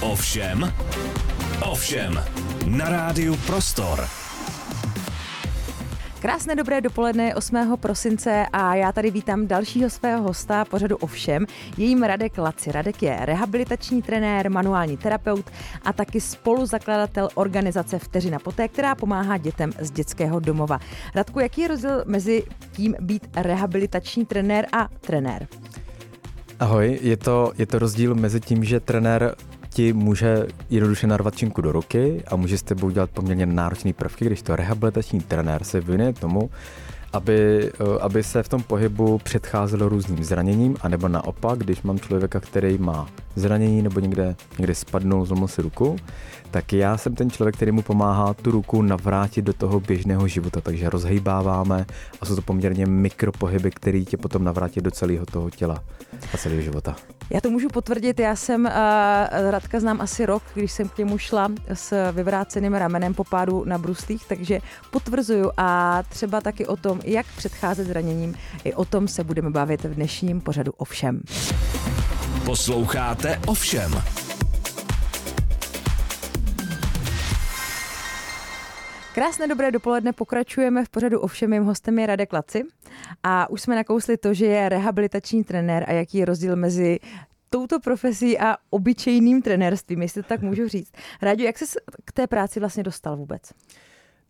Ovšem, ovšem, na rádiu Prostor. Krásné dobré dopoledne 8. prosince a já tady vítám dalšího svého hosta pořadu Ovšem. Je jím Radek Laci. Radek je rehabilitační trenér, manuální terapeut a taky spoluzakladatel organizace Vteřina poté, která pomáhá dětem z dětského domova. Radku, jaký je rozdíl mezi tím být rehabilitační trenér a trenér? Ahoj, je to, je to rozdíl mezi tím, že trenér ti může jednoduše narvat činku do ruky a může s tebou dělat poměrně náročný prvky, když to rehabilitační trenér se vyne tomu, aby, eh, aby se v tom pohybu předcházelo různým zraněním, anebo naopak, když mám člověka, který má zranění nebo někde, někde spadnul, zlomil si ruku, tak já jsem ten člověk, který mu pomáhá tu ruku navrátit do toho běžného života, takže rozhejbáváme a jsou to poměrně mikropohyby, který tě potom navrátí do celého toho těla a celého života. Já to můžu potvrdit, já jsem uh, Radka znám asi rok, když jsem k němu šla s vyvráceným ramenem po pádu na bruslích, takže potvrzuju a třeba taky o tom, jak předcházet zraněním, i o tom se budeme bavit v dnešním pořadu Ovšem. Posloucháte Ovšem. Krásné dobré dopoledne, pokračujeme v pořadu ovšem, mým hostem je Radek Laci a už jsme nakousli to, že je rehabilitační trenér a jaký je rozdíl mezi touto profesí a obyčejným trenérstvím, jestli to tak můžu říct. Rádio, jak jsi k té práci vlastně dostal vůbec?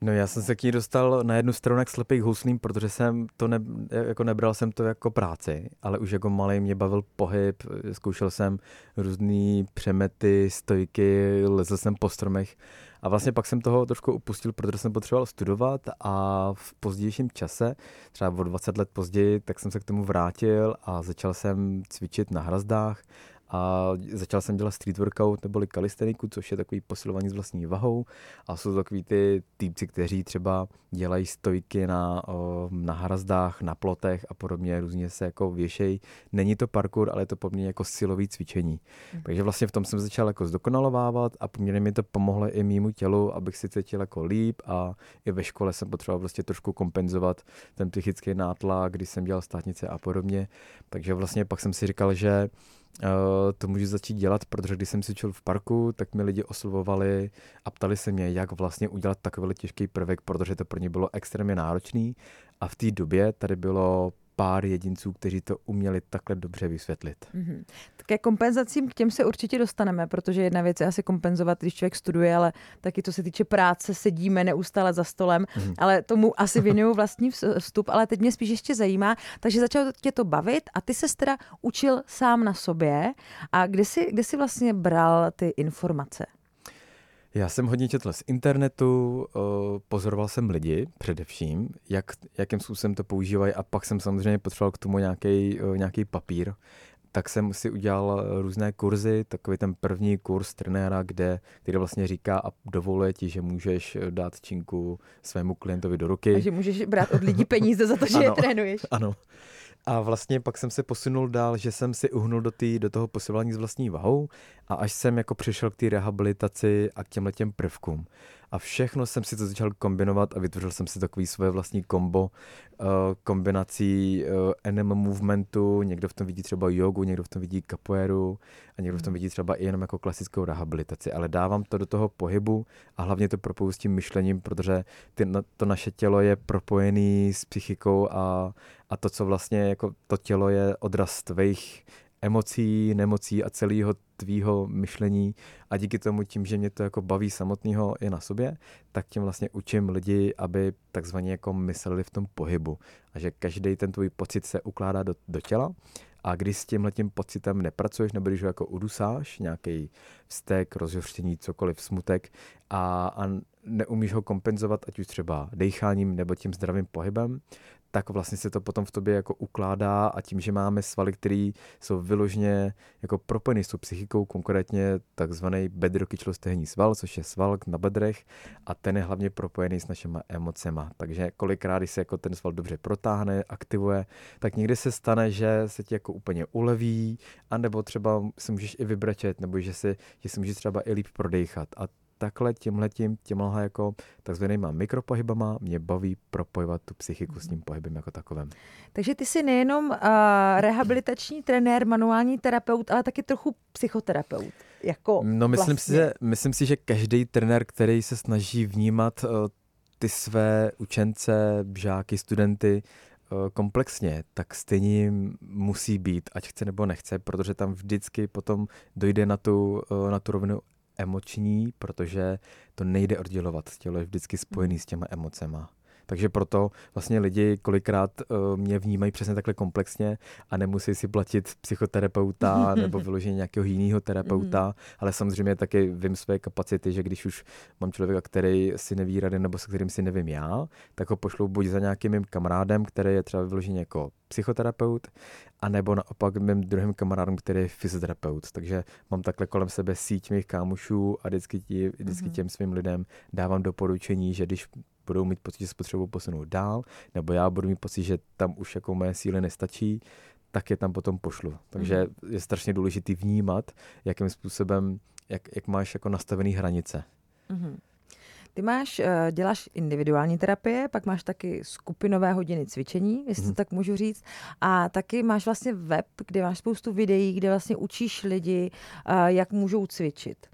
No já jsem se k ní dostal na jednu stranu jak slepých houslím, protože jsem to ne, jako nebral jsem to jako práci, ale už jako malý mě bavil pohyb, zkoušel jsem různé přemety, stojky, lezl jsem po stromech a vlastně pak jsem toho trošku upustil, protože jsem potřeboval studovat a v pozdějším čase, třeba o 20 let později, tak jsem se k tomu vrátil a začal jsem cvičit na hrazdách a začal jsem dělat street workout neboli kalisteniku, což je takový posilování s vlastní vahou a jsou to takový ty týpci, kteří třeba dělají stojky na, na hrazdách, na plotech a podobně, různě se jako věšejí. Není to parkour, ale je to poměrně jako silový cvičení. Mm. Takže vlastně v tom jsem začal jako zdokonalovávat a poměrně mi to pomohlo i mýmu tělu, abych si cítil jako líp a i ve škole jsem potřeboval prostě trošku kompenzovat ten psychický nátlak, když jsem dělal státnice a podobně. Takže vlastně pak jsem si říkal, že to můžu začít dělat, protože když jsem si čel v parku, tak mi lidi oslovovali a ptali se mě, jak vlastně udělat takový těžký prvek, protože to pro ně bylo extrémně náročný. A v té době tady bylo pár jedinců, kteří to uměli takhle dobře vysvětlit. Mm-hmm. Ke kompenzacím k těm se určitě dostaneme, protože jedna věc je asi kompenzovat, když člověk studuje, ale taky to se týče práce, sedíme neustále za stolem, mm-hmm. ale tomu asi věnuju vlastní vstup, ale teď mě spíš ještě zajímá, takže začalo tě to bavit a ty se teda učil sám na sobě a kde jsi, kde jsi vlastně bral ty informace? Já jsem hodně četl z internetu, pozoroval jsem lidi především, jak, jakým způsobem to používají a pak jsem samozřejmě potřeboval k tomu nějaký, nějaký papír. Tak jsem si udělal různé kurzy, takový ten první kurz trenéra, kde, který vlastně říká a dovoluje ti, že můžeš dát činku svému klientovi do ruky. A že můžeš brát od lidí peníze za to, že ano, je trénuješ. Ano. A vlastně pak jsem se posunul dál, že jsem si uhnul do, tý, do toho posilování s vlastní vahou a až jsem jako přišel k té rehabilitaci a k těmhle těm prvkům. A všechno jsem si to začal kombinovat a vytvořil jsem si takový svoje vlastní kombo uh, kombinací uh, animal movementu, někdo v tom vidí třeba jogu, někdo v tom vidí capoeiru a někdo v tom hmm. vidí třeba i jenom jako klasickou rehabilitaci, ale dávám to do toho pohybu a hlavně to propoju s tím myšlením, protože ty, to naše tělo je propojené s psychikou a, a to, co vlastně jako to tělo je odraz tvých emocí, nemocí a celého tvýho myšlení a díky tomu tím, že mě to jako baví samotného i na sobě, tak tím vlastně učím lidi, aby takzvaně jako mysleli v tom pohybu a že každý ten tvůj pocit se ukládá do, do těla. A když s tímhle tím pocitem nepracuješ, nebo když ho jako udusáš, nějaký vztek, rozhořčení, cokoliv, smutek a, a neumíš ho kompenzovat, ať už třeba decháním nebo tím zdravým pohybem, tak vlastně se to potom v tobě jako ukládá a tím, že máme svaly, které jsou vyložně jako propojené s tou psychikou, konkrétně takzvaný bedrokyčlostehní sval, což je sval na bedrech a ten je hlavně propojený s našimi emocema. Takže kolikrát, když se jako ten sval dobře protáhne, aktivuje, tak někdy se stane, že se ti jako úplně uleví, anebo třeba si můžeš i vybrečet, nebo že si, že si můžeš třeba i líp prodejchat. A takhle tímhletím, těmhle jako takzvanýma mikropohybama mě baví propojovat tu psychiku s tím pohybem jako takovým. Takže ty jsi nejenom uh, rehabilitační trenér, manuální terapeut, ale taky trochu psychoterapeut. Jako no, myslím, vlastně. si, že, myslím si, že každý trenér, který se snaží vnímat uh, ty své učence, žáky, studenty Eh, komplexně, tak stejně musí být, ať chce nebo nechce, protože tam vždycky potom dojde na tu, eh, na tu rovinu emoční, protože to nejde oddělovat. Tělo je vždycky spojený s těma emocema. Takže proto vlastně lidi kolikrát uh, mě vnímají přesně takhle komplexně a nemusí si platit psychoterapeuta nebo vyloženě nějakého jiného terapeuta, mm. ale samozřejmě taky vím své kapacity, že když už mám člověka, který si neví rady nebo se kterým si nevím já, tak ho pošlu buď za nějakým mým kamarádem, který je třeba vyloženě jako psychoterapeut, a nebo naopak mým druhým kamarádem, který je fyzioterapeut. Takže mám takhle kolem sebe síť mých kámošů a vždycky, tí, vždycky mhm. těm svým lidem dávám doporučení, že když budou mít pocit, že se potřebují posunout dál, nebo já budu mít pocit, že tam už jako moje síly nestačí, tak je tam potom pošlu. Takže mm. je strašně důležité vnímat, jakým způsobem, jak, jak máš jako nastavené hranice. Mm. Ty máš, eh, děláš individuální terapie, pak máš taky skupinové hodiny cvičení, jestli to mhm. tak můžu říct, a taky máš vlastně web, kde máš spoustu videí, kde vlastně učíš lidi, eh, jak můžou cvičit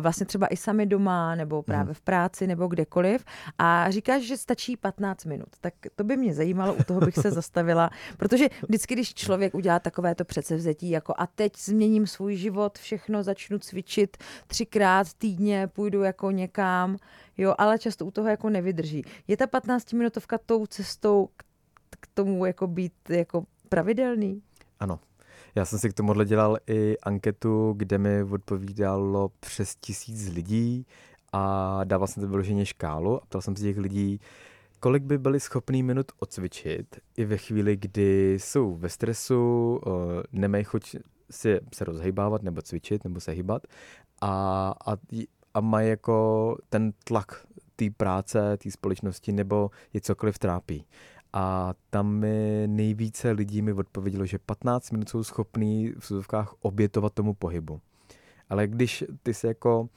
vlastně třeba i sami doma, nebo mhm. právě v práci, nebo kdekoliv. A říkáš, že stačí 15 minut. Tak to by mě zajímalo, u toho bych se zastavila, protože vždycky, když člověk udělá takovéto předsevzetí, jako a teď změním svůj život, všechno začnu cvičit třikrát týdně, půjdu jako někam, jo, ale často u toho jako nevydrží. Je ta 15-minutovka tou cestou k tomu jako být jako pravidelný? Ano, já jsem si k tomuhle dělal i anketu, kde mi odpovídalo přes tisíc lidí a dával jsem to vyloženě škálu a ptal jsem se těch lidí, kolik by byli schopní minut odcvičit i ve chvíli, kdy jsou ve stresu, nemají chuť si, se rozhejbávat nebo cvičit nebo se hýbat a, a, a mají jako ten tlak té práce, té společnosti nebo je cokoliv trápí. A tam mi nejvíce lidí mi odpovědělo, že 15 minut jsou schopní v sudovkách obětovat tomu pohybu. Ale když ty se jako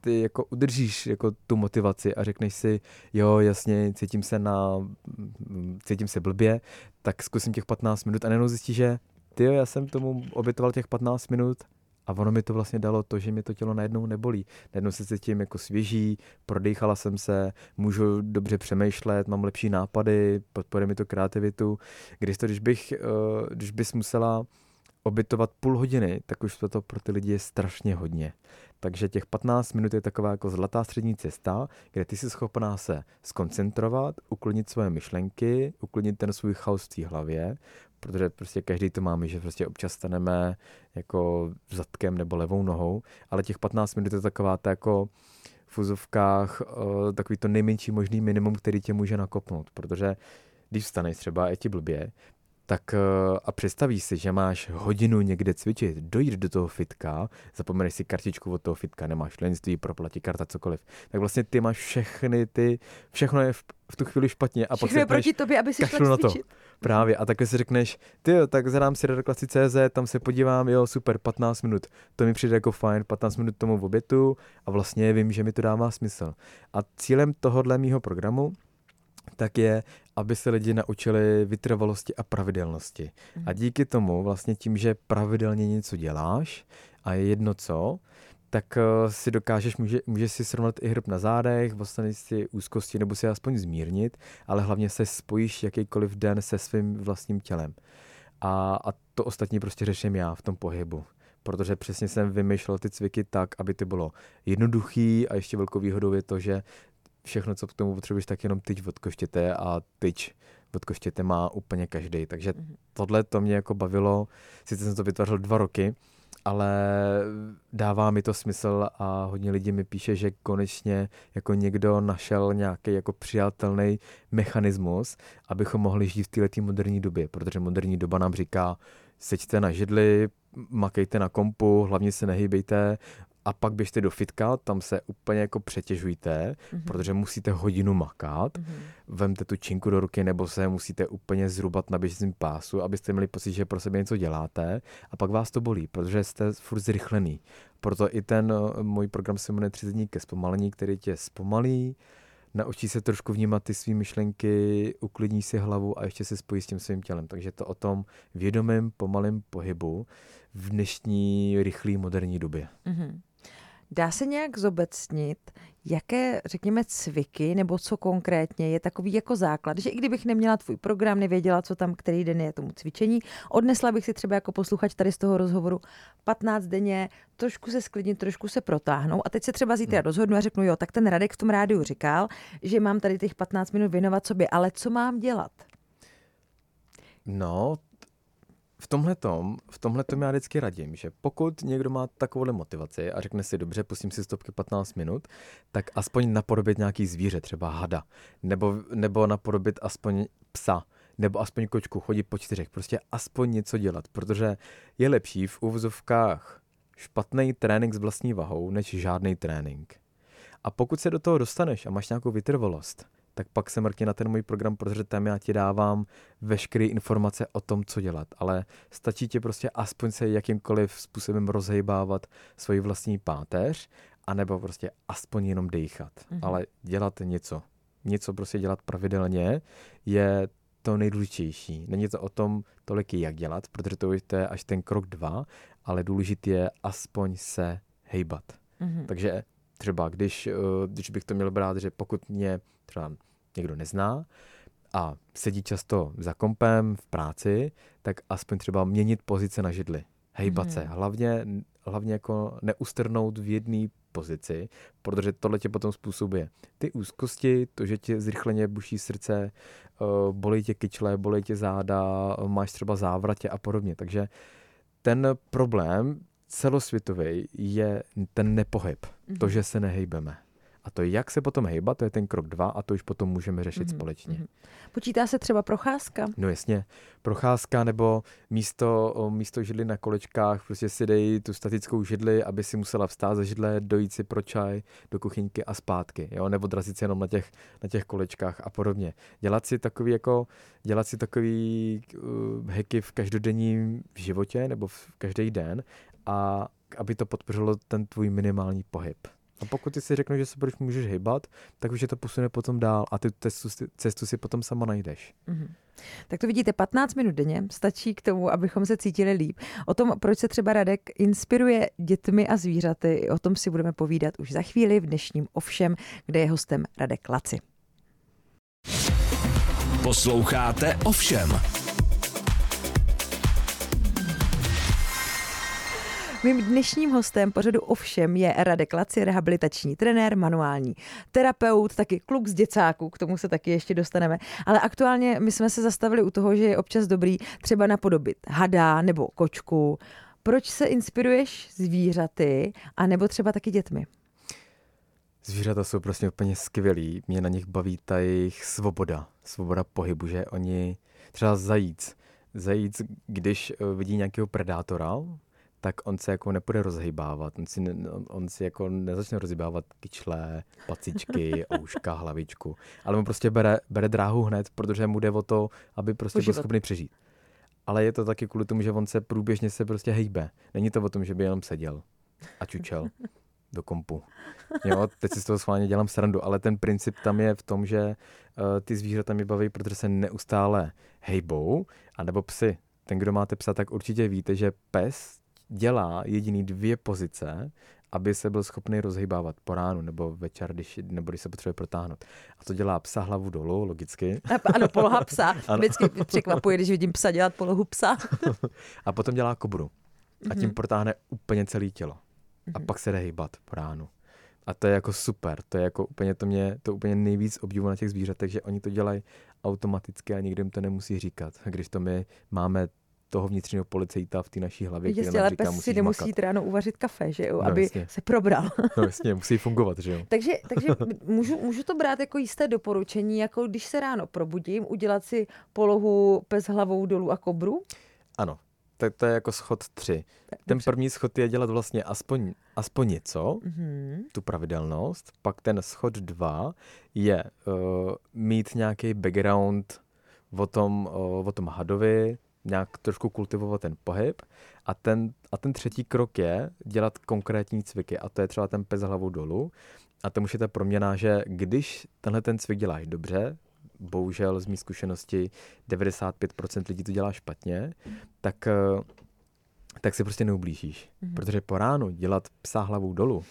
ty jako udržíš jako tu motivaci a řekneš si, jo, jasně, cítím se na, cítím se blbě, tak zkusím těch 15 minut a nejenom zjistíš, že ty jo, já jsem tomu obětoval těch 15 minut a ono mi to vlastně dalo to, že mi to tělo najednou nebolí. Najednou se cítím jako svěží, prodýchala jsem se, můžu dobře přemýšlet, mám lepší nápady, podporuje mi to kreativitu. Když to, když bych, eh, když bys musela obytovat půl hodiny, tak už to pro ty lidi je strašně hodně. Takže těch 15 minut je taková jako zlatá střední cesta, kde ty jsi schopná se skoncentrovat, uklidnit svoje myšlenky, uklidnit ten svůj chaos v té hlavě, protože prostě každý to máme, že prostě občas staneme jako zadkem nebo levou nohou, ale těch 15 minut je taková ta jako v fuzovkách uh, takový to nejmenší možný minimum, který tě může nakopnout, protože když vstaneš třeba, je ti blbě, tak uh, a představíš si, že máš hodinu někde cvičit, dojít do toho fitka, zapomeneš si kartičku od toho fitka, nemáš lenství, proplatí karta, cokoliv, tak vlastně ty máš všechny ty, všechno je v, v tu chvíli špatně a všechno pak je proti tobě, aby si šla na to. Právě a takhle si řekneš, ty jo, tak zadám si CZ, tam se podívám, jo, super, 15 minut, to mi přijde jako fajn, 15 minut tomu v obětu a vlastně vím, že mi to dává smysl. A cílem tohohle mýho programu tak je, aby se lidi naučili vytrvalosti a pravidelnosti. Mm. A mhm. díky tomu vlastně tím, že pravidelně něco děláš a je jedno co, tak uh, si dokážeš, může, může si srovnat i hrb na zádech, vlastně si úzkosti nebo si aspoň zmírnit, ale hlavně se spojíš jakýkoliv den se svým vlastním tělem. A, a to ostatní prostě řeším já v tom pohybu protože přesně jsem vymýšlel ty cviky tak, aby to bylo jednoduchý a ještě velkou výhodou je to, že všechno, co k tomu potřebuješ, tak jenom tyč od koštěte a tyč od koštěte má úplně každý. Takže mm-hmm. tohle to mě jako bavilo, sice jsem to vytvořil dva roky, ale dává mi to smysl a hodně lidí mi píše, že konečně jako někdo našel nějaký jako přijatelný mechanismus, abychom mohli žít v této moderní době, protože moderní doba nám říká, seďte na židli, makejte na kompu, hlavně se nehýbejte, a pak běžte do fitka, tam se úplně jako přetěžujte, mm-hmm. protože musíte hodinu makat, mm-hmm. vemte tu činku do ruky nebo se musíte úplně zrubat na běžícím pásu, abyste měli pocit, že pro sebe něco děláte a pak vás to bolí, protože jste furt zrychlený. proto i ten uh, můj program se jmenuje 30 dní ke zpomalení, který tě zpomalí, naučí se trošku vnímat ty své myšlenky, uklidní si hlavu a ještě se spojí s tím svým tělem. Takže to o tom vědomém, pomalém pohybu v dnešní rychlé moderní době. Mm-hmm. Dá se nějak zobecnit, jaké, řekněme, cviky nebo co konkrétně je takový jako základ, že i kdybych neměla tvůj program, nevěděla, co tam, který den je tomu cvičení, odnesla bych si třeba jako posluchač tady z toho rozhovoru 15 denně, trošku se sklidnit, trošku se protáhnout a teď se třeba zítra hmm. rozhodnu a řeknu, jo, tak ten Radek v tom rádiu říkal, že mám tady těch 15 minut věnovat sobě, ale co mám dělat? No, v tomhle v tomhle já vždycky radím, že pokud někdo má takovou motivaci a řekne si, dobře, pustím si stopky 15 minut, tak aspoň napodobit nějaký zvíře, třeba hada, nebo, nebo napodobit aspoň psa, nebo aspoň kočku, chodit po čtyřech, prostě aspoň něco dělat, protože je lepší v uvozovkách špatný trénink s vlastní vahou, než žádný trénink. A pokud se do toho dostaneš a máš nějakou vytrvalost, tak pak se mrkni na ten můj program, protože tam já ti dávám veškeré informace o tom, co dělat. Ale stačí ti prostě aspoň se jakýmkoliv způsobem rozhejbávat svoji vlastní páteř, anebo prostě aspoň jenom dejchat. Mm-hmm. Ale dělat něco. Něco prostě dělat pravidelně je to nejdůležitější. Není to o tom tolik, jak dělat, protože to je až ten krok dva, ale důležité je aspoň se hejbat. Mm-hmm. Takže třeba když, eh, když bych to měl brát, že pokud mě třeba někdo nezná a sedí často za kompem v práci, tak aspoň třeba měnit pozice na židli. Hejbat mm-hmm. se. Hlavně, hlavně jako neustrnout v jedné pozici, protože tohle tě potom způsobuje ty úzkosti, to, že tě zrychleně buší srdce, eh, bolí tě kyčle, bolí tě záda, máš třeba závratě a podobně. Takže ten problém celosvětový je ten nepohyb, mm-hmm. to, že se nehejbeme. A to, jak se potom hejbat, to je ten krok dva a to už potom můžeme řešit mm-hmm. společně. Mm-hmm. Počítá se třeba procházka? No jasně, procházka nebo místo, místo židly na kolečkách, prostě si dej tu statickou židli, aby si musela vstát ze židle, dojít si pro čaj do kuchyňky a zpátky, jo? nebo drazit si jenom na těch, na těch kolečkách a podobně. Dělat si takový jako, dělat si takový uh, heky v každodenním životě nebo v každý den a aby to podpořilo ten tvůj minimální pohyb. A pokud ty si řekneš, že se budeš můžeš hýbat, tak už je to posune potom dál a ty cestu, cestu si potom sama najdeš. Mm-hmm. Tak to vidíte, 15 minut denně stačí k tomu, abychom se cítili líp. O tom, proč se třeba Radek inspiruje dětmi a zvířaty, o tom si budeme povídat už za chvíli v dnešním Ovšem, kde je hostem Radek Laci. Posloucháte Ovšem. Mým dnešním hostem pořadu ovšem je Radek Laci, rehabilitační trenér, manuální terapeut, taky kluk z děcáků, k tomu se taky ještě dostaneme. Ale aktuálně my jsme se zastavili u toho, že je občas dobrý třeba napodobit hada nebo kočku. Proč se inspiruješ zvířaty a nebo třeba taky dětmi? Zvířata jsou prostě úplně skvělí. Mě na nich baví ta jejich svoboda, svoboda pohybu, že oni, třeba zajíc, zajíc, když vidí nějakého predátora, tak on se jako nepůjde rozhýbávat. On si, ne, on si jako nezačne rozhýbávat kyčle, pacičky, ouška, hlavičku. Ale on prostě bere, bere dráhu hned, protože mu jde o to, aby prostě byl schopný přežít. Ale je to taky kvůli tomu, že on se průběžně se prostě hejbe. Není to o tom, že by jenom seděl a čučel do kompu. Jo, teď si z toho schválně dělám srandu, ale ten princip tam je v tom, že uh, ty zvířata mi baví, protože se neustále hejbou, anebo psy. Ten, kdo máte psa, tak určitě víte, že pes dělá jediný dvě pozice, aby se byl schopný rozhýbávat po ránu nebo večer, když, nebo když se potřebuje protáhnout. A to dělá psa hlavu dolů, logicky. Ano, poloha psa. Vždycky překvapuje, když vidím psa dělat polohu psa. a potom dělá kobru. A tím mm-hmm. protáhne úplně celé tělo. A mm-hmm. pak se jde hýbat po ránu. A to je jako super, to je jako úplně to mě, to úplně nejvíc obdivu na těch zvířatech, že oni to dělají automaticky a nikdo jim to nemusí říkat. A když to my máme toho vnitřního policejta v té naší hlavě. Jistě, ale pes si nemusí jít ráno uvařit kafe, že jo, no, aby jasně. se probral. no jasně, musí fungovat, že jo. takže takže můžu, můžu to brát jako jisté doporučení, jako když se ráno probudím, udělat si polohu pes hlavou dolů a kobru? Ano, tak to je jako schod tři. Tak, ten první schod je dělat vlastně aspoň, aspoň něco, mm-hmm. tu pravidelnost. Pak ten schod dva je uh, mít nějaký background o tom, uh, o tom hadovi, nějak trošku kultivovat ten pohyb. A ten, a ten třetí krok je dělat konkrétní cviky a to je třeba ten pes hlavou dolů. A to už je ta proměna, že když tenhle ten cvik děláš dobře, bohužel z mých zkušenosti 95% lidí to dělá špatně, tak, tak si prostě neublížíš. Mm-hmm. Protože po ránu dělat psa hlavou dolů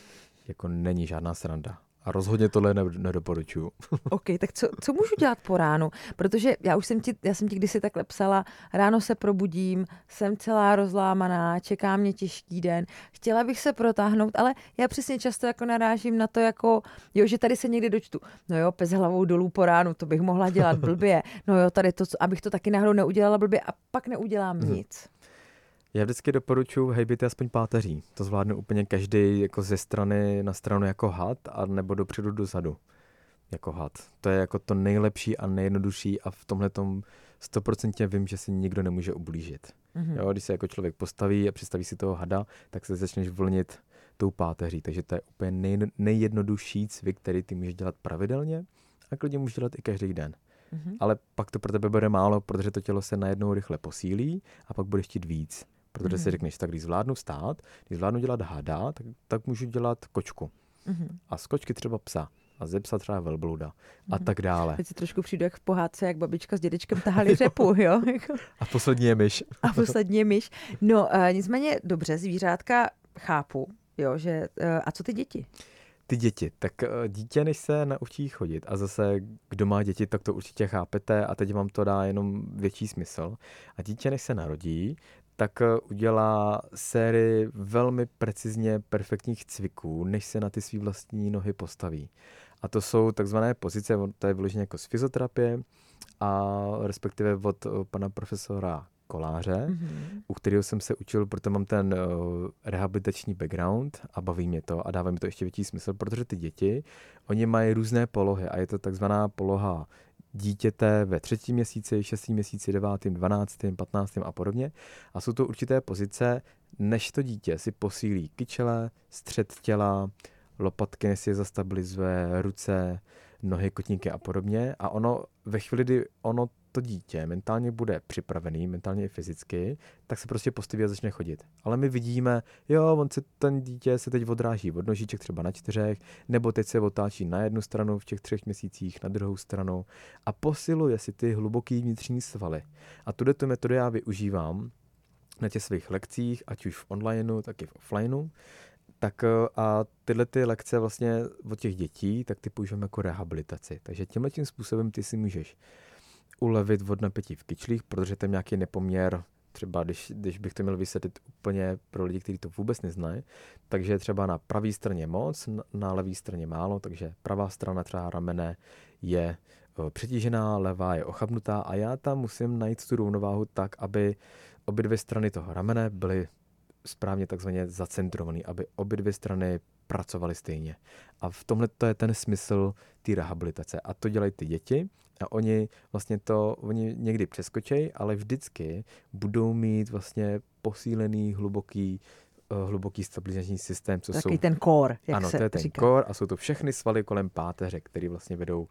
jako není žádná sranda. A rozhodně tohle nedoporučuju. OK, tak co, co můžu dělat po ránu? Protože já už jsem ti, já jsem ti kdysi takhle psala, ráno se probudím, jsem celá rozlámaná, čeká mě těžký den, chtěla bych se protáhnout, ale já přesně často jako narážím na to, jako, jo, že tady se někdy dočtu, no jo, pes hlavou dolů po ránu, to bych mohla dělat blbě, no jo, tady to, abych to taky náhodou neudělala blbě a pak neudělám hmm. Já vždycky doporučuji hejbit aspoň páteří. To zvládne úplně každý jako ze strany na stranu jako had a nebo dopředu dozadu jako had. To je jako to nejlepší a nejjednodušší a v tomhle tom stoprocentně vím, že si nikdo nemůže ublížit. Mm-hmm. Jo, když se jako člověk postaví a představí si toho hada, tak se začneš vlnit tou páteří. Takže to je úplně nej, nejjednodušší cvik, který ty můžeš dělat pravidelně a klidně můžeš dělat i každý den. Mm-hmm. Ale pak to pro tebe bude málo, protože to tělo se najednou rychle posílí a pak budeš chtít víc. Protože mm-hmm. si mhm. řekneš, tak když zvládnu stát, když zvládnu dělat hada, tak, tak můžu dělat kočku. Mm-hmm. A z kočky třeba psa. A ze psa třeba velbluda. Mm-hmm. A mhm. tak dále. Teď si trošku přijdu jak v pohádce, jak babička s dědečkem tahali řepu, jo? a poslední je myš. a poslední je myš. No, uh, nicméně dobře, zvířátka chápu, jo, že... Uh, a co ty děti? ty děti, tak dítě, než se naučí chodit, a zase kdo má děti, tak to určitě chápete a teď vám to dá jenom větší smysl. A dítě, než se narodí, tak eh, udělá sérii velmi precizně perfektních cviků, než se na ty své vlastní nohy postaví. A to jsou takzvané pozice, to je vyloženě jako z fyzoterapie a respektive od eh, pana profesora Koláře, mm-hmm. u kterého jsem se učil, protože mám ten uh, rehabilitační background a baví mě to a dává mi to ještě větší smysl, protože ty děti, oni mají různé polohy a je to takzvaná poloha dítěte ve třetím měsíci, šestým měsíci, devátým, dvanáctým, patnáctým a podobně. A jsou to určité pozice, než to dítě si posílí kyčele, střed těla, lopatky si je zastabilizuje, ruce, nohy, kotníky a podobně. A ono ve chvíli, kdy ono to dítě mentálně bude připravený, mentálně i fyzicky, tak se prostě postaví a začne chodit. Ale my vidíme, jo, on se, ten dítě se teď odráží od nožíček třeba na čtyřech, nebo teď se otáčí na jednu stranu v těch třech měsících, na druhou stranu a posiluje si ty hluboký vnitřní svaly. A tuto tu metodu já využívám na těch svých lekcích, ať už v onlineu, tak i v offlineu. Tak eh, a tyhle ty lekce vlastně od těch dětí, tak ty používám jako rehabilitaci. Takže tímhle tím způsobem ty si můžeš ulevit od napětí v kyčlích, protože tam nějaký nepoměr, třeba když, když bych to měl vysvětlit úplně pro lidi, kteří to vůbec neznají, takže třeba na pravé straně moc, na levé straně málo, takže pravá strana třeba ramene je eh, přetížená, levá je ochabnutá a já tam musím najít tu rovnováhu tak, aby obě dvě strany toho ramene byly správně takzvaně zacentrovaný, aby obě dvě strany pracovaly stejně. A v tomhle to je ten smysl té rehabilitace. A to dělají ty děti a oni vlastně to, oni někdy přeskočejí, ale vždycky budou mít vlastně posílený, hluboký uh, hluboký stabilizační systém, co Takový jsou... ten core, jak Ano, se to je ten říká. core a jsou to všechny svaly kolem páteře, které vlastně vedou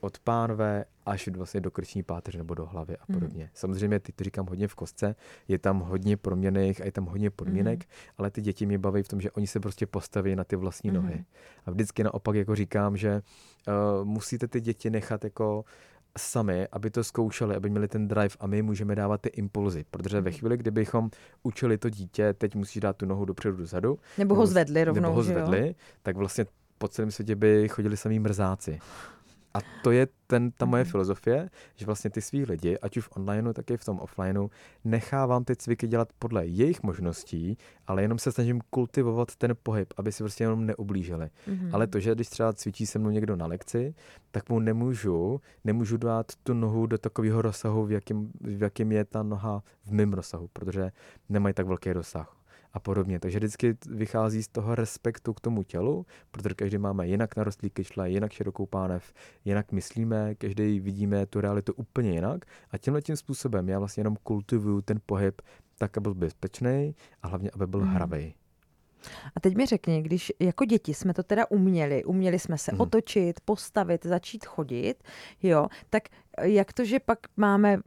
od pánve až vlastně do krční páteře nebo do hlavy a mhm. podobně. Mm. Samozřejmě, ty to říkám hodně v kostce, je tam hodně proměných a je tam hodně podmínek, mm. ale ty děti mě baví v tom, že oni se prostě postaví na ty vlastní mm. nohy. A vždycky naopak jako říkám, že uh, musíte ty děti nechat jako sami, aby to zkoušeli, aby měli ten drive a my můžeme dávat ty impulzy, protože ve mhm. chvíli, kdybychom učili to dítě, teď musíš dát tu nohu dopředu, dozadu. Nebo ho zvedli rovnou, Nebo ho zvedli, tak vlastně po celém světě by chodili samý mrzáci. A to je ten, ta moje mm-hmm. filozofie, že vlastně ty svý lidi, ať už v onlineu, tak i v tom offlineu, nechávám ty cviky dělat podle jejich možností, ale jenom se snažím kultivovat ten pohyb, aby si prostě jenom neublížili. Mm-hmm. Ale to, že když třeba cvičí se mnou někdo na lekci, tak mu nemůžu, nemůžu dát tu nohu do takového rozsahu, v jakém, v jakém je ta noha v mém rozsahu, protože nemají tak velký rozsah a podobně. Takže vždycky vychází z toho respektu k tomu tělu, protože každý máme jinak narostlý kyčle, jinak širokou pánev, jinak myslíme, každý vidíme tu realitu úplně jinak a tímhle tím způsobem já vlastně jenom kultivuju ten pohyb tak, aby byl bezpečný a hlavně, aby byl hmm. hravý. A teď mi řekni, když jako děti jsme to teda uměli, uměli jsme se hmm. otočit, postavit, začít chodit, jo, tak jak to, že pak máme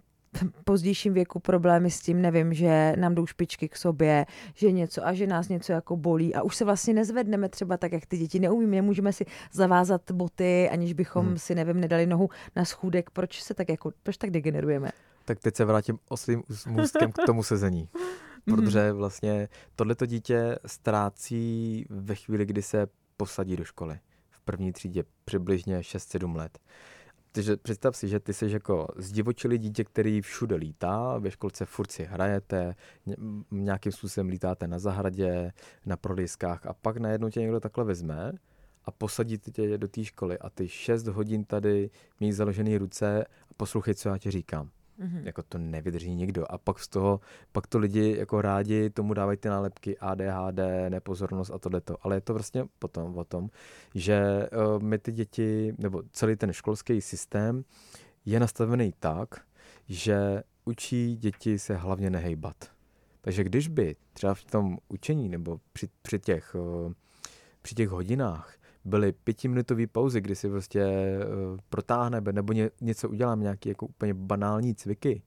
pozdějším věku problémy s tím, nevím, že nám jdou špičky k sobě, že něco a že nás něco jako bolí a už se vlastně nezvedneme třeba tak, jak ty děti neumíme, můžeme si zavázat boty, aniž bychom hmm. si, nevím, nedali nohu na schůdek, proč se tak jako, proč tak degenerujeme? Tak teď se vrátím oslým můstkem k tomu sezení. Protože vlastně tohleto dítě ztrácí ve chvíli, kdy se posadí do školy. V první třídě přibližně 6-7 let. Takže představ si, že ty jsi jako zdivočilý dítě, který všude lítá, ve školce furt si hrajete, nějakým způsobem lítáte na zahradě, na prodejskách a pak najednou tě někdo takhle vezme a posadí tě do té školy a ty 6 hodin tady mít založené ruce a poslouchej, co já ti říkám. Mm-hmm. Jako to nevydrží nikdo. A pak z toho, pak to lidi jako rádi tomu dávají ty nálepky ADHD, nepozornost a tohleto. Ale je to vlastně potom o tom, že uh, my ty děti, nebo celý ten školský systém je nastavený tak, že učí děti se hlavně nehejbat. Takže když by třeba v tom učení nebo při, při, těch, uh, při těch hodinách byly pětiminutové pauzy, kdy si prostě uh, protáhne nebo ně, něco udělám, nějaký jako úplně banální cviky,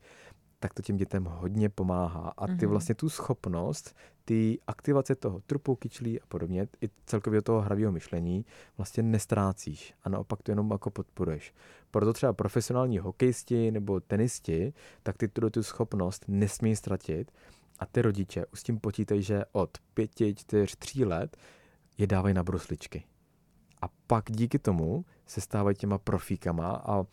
tak to těm dětem hodně pomáhá. A ty mm-hmm. vlastně tu schopnost, ty aktivace toho trupu, kyčlí a podobně, i celkově toho hravého myšlení vlastně nestrácíš a naopak to jenom jako podporuješ. Proto třeba profesionální hokejisti nebo tenisti, tak ty tu, tu schopnost nesmí ztratit a ty rodiče už s tím počítají, že od pěti, čtyř, tří let je dávají na brusličky a pak díky tomu se stávají těma profíkama a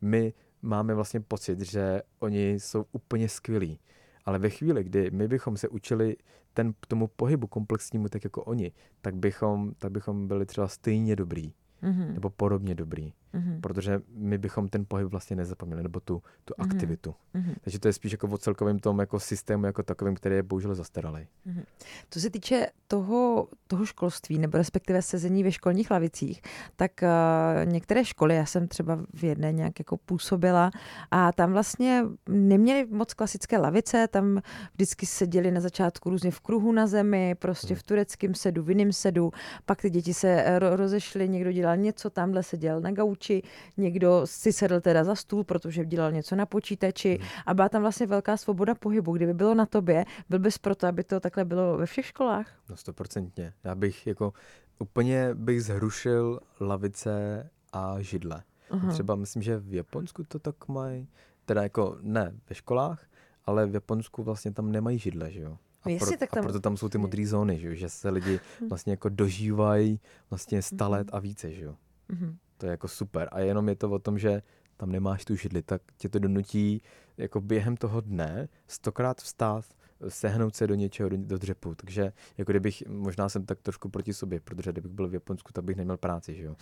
my máme vlastně pocit, že oni jsou úplně skvělí. Ale ve chvíli, kdy my bychom se učili ten, tomu pohybu komplexnímu tak jako oni, tak bychom, tak bychom byli třeba stejně dobrý mm-hmm. nebo podobně dobrý. Mm-hmm. Protože my bychom ten pohyb vlastně nezapomněli, nebo tu, tu mm-hmm. aktivitu. Mm-hmm. Takže to je spíš jako o celkovém tom jako systému jako takovým, který je bohužel zastaralý. Mm-hmm. Co se týče toho, toho školství, nebo respektive sezení ve školních lavicích, tak uh, některé školy, já jsem třeba v jedné nějak jako působila a tam vlastně neměli moc klasické lavice, tam vždycky seděli na začátku různě v kruhu na zemi, prostě mm. v tureckém sedu, v jiném sedu, pak ty děti se eh, rozešly, někdo dělal něco, tamhle seděl na gauči, počítači, někdo si sedl teda za stůl, protože dělal něco na počítači hmm. a byla tam vlastně velká svoboda pohybu. Kdyby bylo na tobě, byl bys proto, aby to takhle bylo ve všech školách? No stoprocentně. Já bych jako úplně bych zhrušil lavice a židle. Aha. Třeba myslím, že v Japonsku to tak mají, teda jako ne ve školách, ale v Japonsku vlastně tam nemají židle, že jo. A, no Jestli, pro, tak tam... a proto tam jsou ty modré zóny, že, jo? že se lidi hm. vlastně jako dožívají vlastně stalet mhm. a více, že jo. Mm-hmm. To je jako super. A jenom je to o tom, že tam nemáš tu židli, tak tě to donutí jako během toho dne stokrát vstát, sehnout se do něčeho, do, do dřepu. Takže jako kdybych, možná jsem tak trošku proti sobě, protože kdybych byl v Japonsku, tak bych neměl práci, že jo.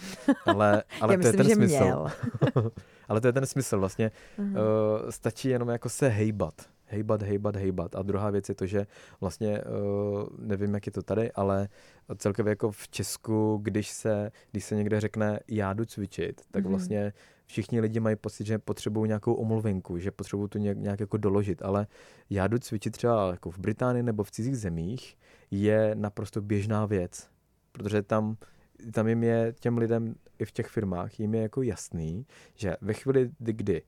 Ale, ale Já to myslím, je ten smysl. Ale to je ten smysl, vlastně uh-huh. uh, stačí jenom jako se hejbat hejbat, hejbat, hejbat. A druhá věc je to, že vlastně uh, nevím, jak je to tady, ale celkově jako v Česku, když se, když se někde řekne já jdu cvičit, tak mm-hmm. vlastně všichni lidi mají pocit, že potřebují nějakou omluvenku, že potřebují to nějak, nějak jako doložit, ale já jdu cvičit třeba jako v Británii nebo v cizích zemích je naprosto běžná věc, protože tam tam jim je těm lidem i v těch firmách, jim je jako jasný, že ve chvíli, kdy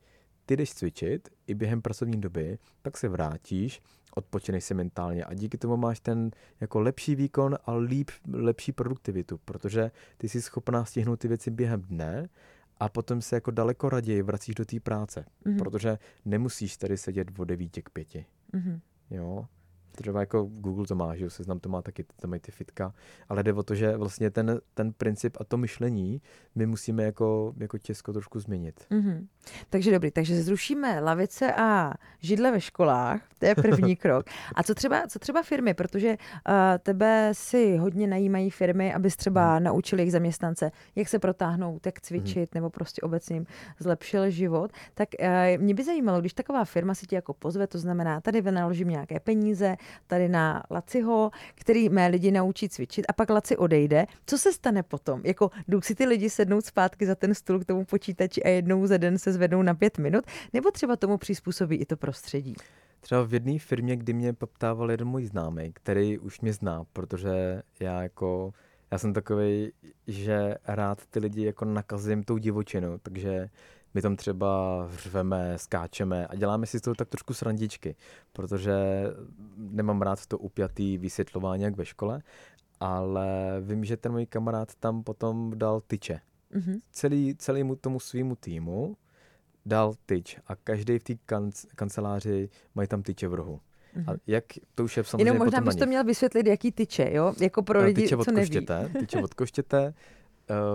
ty jdeš cvičit i během pracovní doby, tak se vrátíš, odpočineš se mentálně a díky tomu máš ten jako lepší výkon a líp, lepší produktivitu, protože ty jsi schopná stihnout ty věci během dne a potom se jako daleko raději vracíš do té práce, mm-hmm. protože nemusíš tady sedět od 9 k 5. Mm-hmm. Jo, třeba jako Google to má, že seznam to má taky, tam mají ty fitka, ale jde o to, že vlastně ten, ten princip a to myšlení my musíme jako, jako Česko trošku změnit. Mm-hmm. Takže dobrý, takže zrušíme lavice a židle ve školách, to je první krok. A co třeba, co třeba firmy, protože uh, tebe si hodně najímají firmy, abys třeba hmm. naučil jejich zaměstnance, jak se protáhnout, jak cvičit, hmm. nebo prostě obecně jim zlepšil život, tak uh, mě by zajímalo, když taková firma si tě jako pozve, to znamená, tady vynaložím nějaké peníze, tady na Laciho, který mé lidi naučí cvičit a pak Laci odejde. Co se stane potom? Jako jdou si ty lidi sednout zpátky za ten stůl k tomu počítači a jednou za den se zvednou na pět minut? Nebo třeba tomu přizpůsobí i to prostředí? Třeba v jedné firmě, kdy mě poptával jeden můj známý, který už mě zná, protože já jako, já jsem takový, že rád ty lidi jako nakazím tou divočinou, takže my tam třeba řveme, skáčeme a děláme si z toho tak trošku srandičky, protože nemám rád to upjatý vysvětlování jak ve škole, ale vím, že ten můj kamarád tam potom dal tyče. Mm-hmm. Celý, celému tomu svýmu týmu dal tyč a každý v té kanc- kanceláři mají tam tyče v rohu. Mm-hmm. A jak to už je samozřejmě Jenom možná bys to měl vysvětlit, jaký tyče, jo? Jako pro lidi, tyče co neví. Koštěte, tyče od koštěte,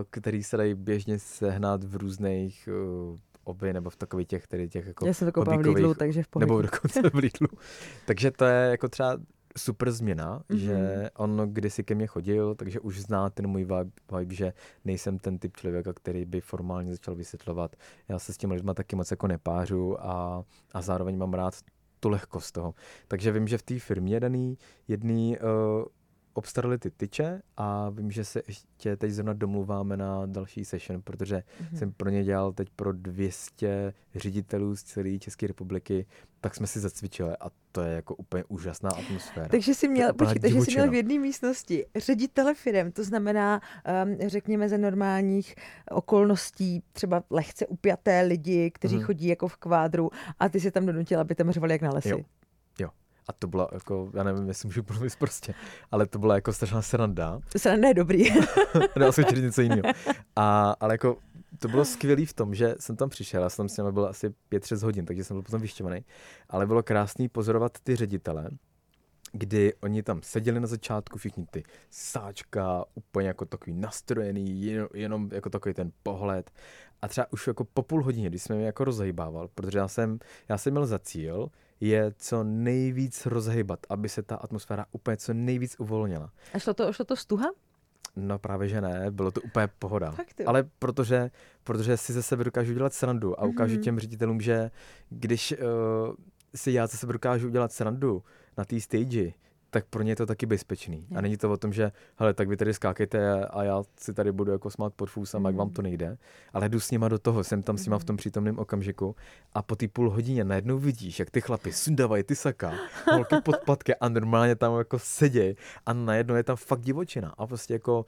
který se dají běžně sehnat v různých uh, oby nebo v takových těch, tedy těch jako Já koupila v Lidlu, takže v pohodě. Nebo dokonce v Lidlu. takže to je jako třeba super změna, mm-hmm. že on kdysi ke mně chodil, takže už zná ten můj vibe, vibe, že nejsem ten typ člověka, který by formálně začal vysvětlovat. Já se s těmi lidmi taky moc jako nepářu a, a zároveň mám rád tu lehkost toho. Takže vím, že v té firmě daný jedný uh, obstarali ty tyče a vím, že se ještě teď zrovna domluváme na další session, protože mm-hmm. jsem pro ně dělal teď pro 200 ředitelů z celé České republiky, tak jsme si zacvičili a to je jako úplně úžasná atmosféra. Takže jsi měl, počkej, takže jsi měl v jedné místnosti ředitele firm, to znamená, um, řekněme, ze normálních okolností, třeba lehce upjaté lidi, kteří mm-hmm. chodí jako v kvádru a ty si tam donutil, aby tam řvali jak na lesy. Jo. A to byla jako, já nevím, jestli můžu mluvit prostě, ale to byla jako strašná sranda. Sranda je dobrý. Dal jsem něco jiného. A, ale jako to bylo skvělé v tom, že jsem tam přišel, já jsem s nimi byl asi 5-6 hodin, takže jsem byl potom vyštěvaný, ale bylo krásný pozorovat ty ředitele, kdy oni tam seděli na začátku, všichni ty sáčka, úplně jako takový nastrojený, jenom, jenom jako takový ten pohled. A třeba už jako po půl hodině, když jsme mě jako rozhýbával, protože já jsem, já jsem měl za cíl, je co nejvíc rozhybat, aby se ta atmosféra úplně co nejvíc uvolnila. A šlo to, šlo to stuha? No právě, že ne, bylo to úplně pohoda. Fakt, Ale protože, protože si ze sebe dokážu dělat srandu a ukážu mm-hmm. těm ředitelům, že když uh, si já ze sebe dokážu udělat srandu na té stage, tak pro ně je to taky bezpečný. A není to o tom, že hele, tak vy tady skákejte a já si tady budu jako smát pod fůsem, mm. jak vám to nejde. Ale jdu s nima do toho, jsem tam s nima v tom přítomném okamžiku a po té půl hodině najednou vidíš, jak ty chlapy sundávají ty saka, holky pod patky a normálně tam jako sedějí a najednou je tam fakt divočina a prostě jako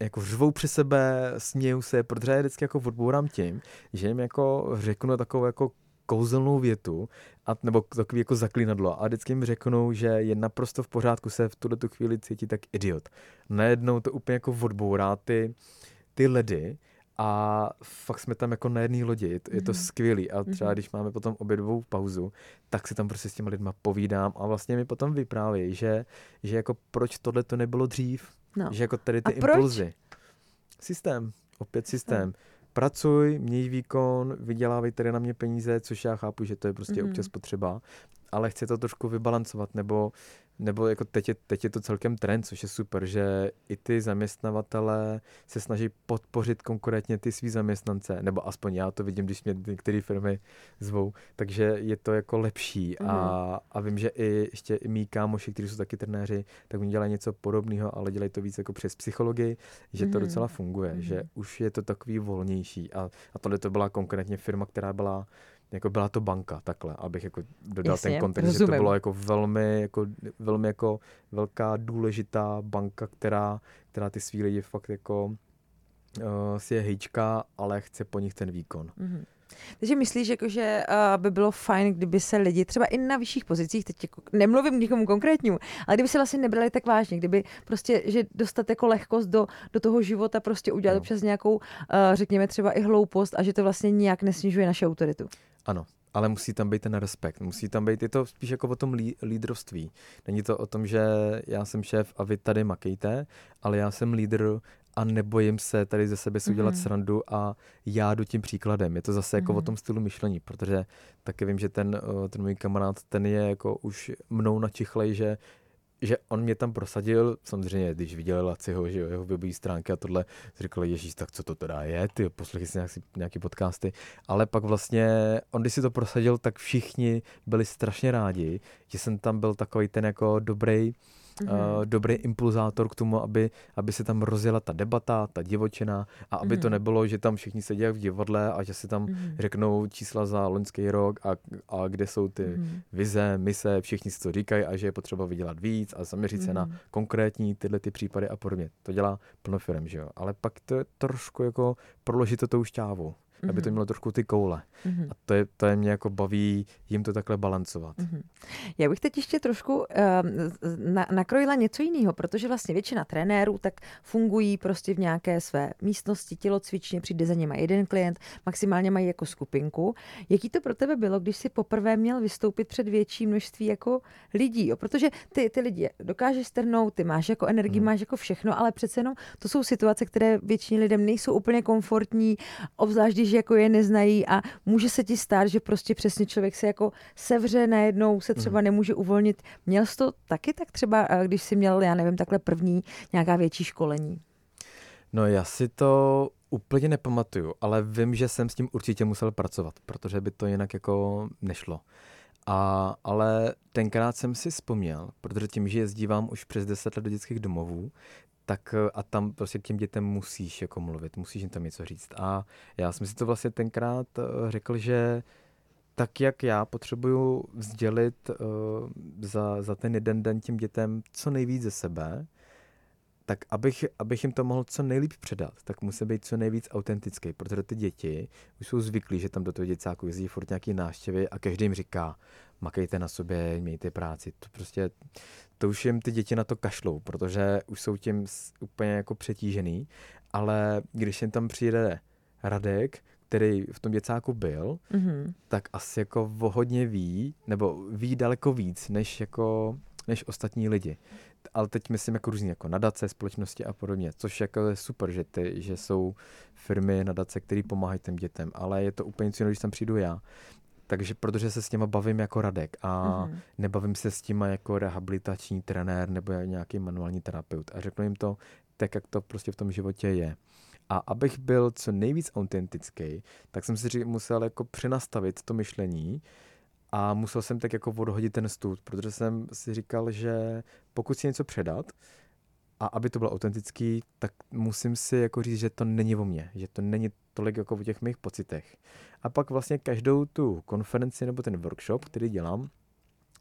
jako řvou při sebe, smějou se, protože já vždycky jako odbourám tím, že jim jako řeknu takovou jako kouzelnou větu, a, nebo takový jako zaklínadlo a vždycky jim řeknou, že je naprosto v pořádku se v tuto tu chvíli cítit tak idiot. Najednou to úplně jako odbourá ty, ty ledy a fakt jsme tam jako na jedné lodi, je to, je to mm-hmm. skvělý a třeba mm-hmm. když máme potom obědovou pauzu, tak si tam prostě s těma lidma povídám a vlastně mi potom vyprávějí, že, že jako proč tohle to nebylo dřív, no. že jako tady ty a impulzy. Proč? Systém, opět systém. No pracuj, měj výkon, vydělávej tady na mě peníze, což já chápu, že to je prostě mm-hmm. občas potřeba, ale chci to trošku vybalancovat, nebo nebo jako teď je, teď je to celkem trend, což je super, že i ty zaměstnavatele se snaží podpořit konkurentně ty svý zaměstnance, nebo aspoň já to vidím, když mě některé firmy zvou, takže je to jako lepší mm. a, mhm. a vím, že i ještě i mý kámoši, kteří jsou taky trenéři, tak oni dělají něco podobného, ale dělají to víc jako přes psychologii, že mm. to mhm. docela funguje, mm. že už je to takový volnější a, a tohle to byla konkrétně firma, která byla jako byla to banka, takhle, abych jako dodal Jasně, ten kontext, rozumím. že to bylo jako velmi, jako, velmi jako velká důležitá banka, která, která ty svý lidi fakt jako uh, si je hejčka, ale chce po nich ten výkon. Mm-hmm. Takže myslíš, jako, že uh, by bylo fajn, kdyby se lidi třeba i na vyšších pozicích, teď jako, nemluvím nikomu konkrétnímu, ale kdyby se vlastně nebrali tak vážně, kdyby prostě, že dostat jako lehkost do, do toho života, prostě udělat no. občas nějakou, uh, řekněme třeba i hloupost a že to vlastně nijak nesnižuje naše autoritu. Ano, ale musí tam být ten respekt. Musí tam být, je to spíš jako o tom lí, lídrovství. Není to o tom, že já jsem šéf a vy tady makejte, ale já jsem lídr a nebojím se tady ze sebe si udělat mm-hmm. srandu a já jdu tím příkladem. Je to zase mm-hmm. jako o mhm. tom stylu myšlení, protože taky vím, že ten, eh, ten můj kamarád, ten je jako už mnou načichlej, že že on mě tam prosadil, samozřejmě, když viděl Laciho, že jo, jeho webové stránky a tohle, říkal, ježíš, tak co to teda je, ty poslechy si nějaký, nějaký podcasty, ale pak vlastně, on když si to prosadil, tak všichni byli strašně rádi, že jsem tam byl takový ten jako dobrý, mm-hmm. uh, dobrý impulzátor k tomu, aby, aby se tam rozjela ta debata, ta divočina a aby mm-hmm. to mhm. nebylo, že tam všichni sedí v divadle a že si tam mm-hmm. řeknou čísla za loňský rok a, a kde jsou ty mm-hmm. vize, mise, všichni si to říkají a že je potřeba vydělat víc a zaměřit mm-hmm. se na mhm. konkrétní tyhle ty případy a podobně. To dělá plno firm, že jo. Ale pak to je trošku jako proložit to tou šťávou. Mm-hmm. aby to Mhm. mělo trošku ty koule. Mhm. A to je, to je mě jako baví jim to takhle balancovat. Mhm. Já bych teď ještě trošku uh, na, nakrojila něco jiného, protože vlastně většina trenérů tak fungují prostě v nějaké své místnosti, tělocvičně, přijde za něma jeden klient, maximálně mají jako skupinku. Jaký to pro tebe bylo, když si poprvé měl vystoupit před větší množství jako lidí? Jo? Protože ty, ty lidi dokážeš strhnout, ty máš jako energii, Mhm. máš jako všechno, ale přece jenom to jsou situace, které většině lidem nejsou úplně komfortní, obzvlášť když jako je neznají a může se ti stát, že prostě přesně člověk se jako sevře najednou se třeba nemůže uvolnit. Měl jsi to taky tak třeba, eh, když jsi měl, já nevím, takhle první nějaká větší školení? No já si to úplně nepamatuju, ale vím, že jsem s tím určitě musel pracovat, protože by to jinak jako nešlo. A, ale tenkrát jsem si vzpomněl, protože tím, že jezdívám už přes 10 let do dětských domovů, tak eh, a tam prostě těm dětem musíš jako mluvit, musíš jim tam něco říct. A já jsem si to vlastně tenkrát eh, řekl, že tak jak já potřebuju vzdělit uh, za, za ten jeden den těm dětem co nejvíc ze sebe, tak abych, abych jim to mohl co nejlíp předat, tak musí být co nejvíc autentický, protože ty děti už jsou zvyklí, že tam do toho děcáku jezdí furt nějaký návštěvy a každý jim říká, makejte na sobě, mějte práci. To prostě, to už jim ty děti na to kašlou, protože už jsou tím úplně jako přetížený, ale když jim tam přijde Radek, který v tom děcáku byl, Mhm. tak asi jako hodně ví, nebo ví daleko víc, než jako než ostatní lidi. Ale teď myslím jako různý, jako nadace, společnosti a podobně, což jako je super, že, ty, že jsou firmy, nadace, které pomáhají těm dětem, ale je to úplně jiného, když tam přijdu já. Takže protože se s těma bavím jako Radek a Mhm. nebavím se s těma jako rehabilitační trenér nebo nějaký manuální terapeut a řeknu jim to tak, jak to prostě v tom životě je. A abych byl co nejvíc autentický, tak jsem si musel jako přenastavit to myšlení a musel jsem tak jako odhodit ten stůl, protože jsem si říkal, že pokud si něco předat, a aby to bylo autentický, tak musím si jako říct, že to není o mně, že to není tolik jako o těch mých pocitech. A pak vlastně každou tu konferenci nebo ten workshop, který dělám,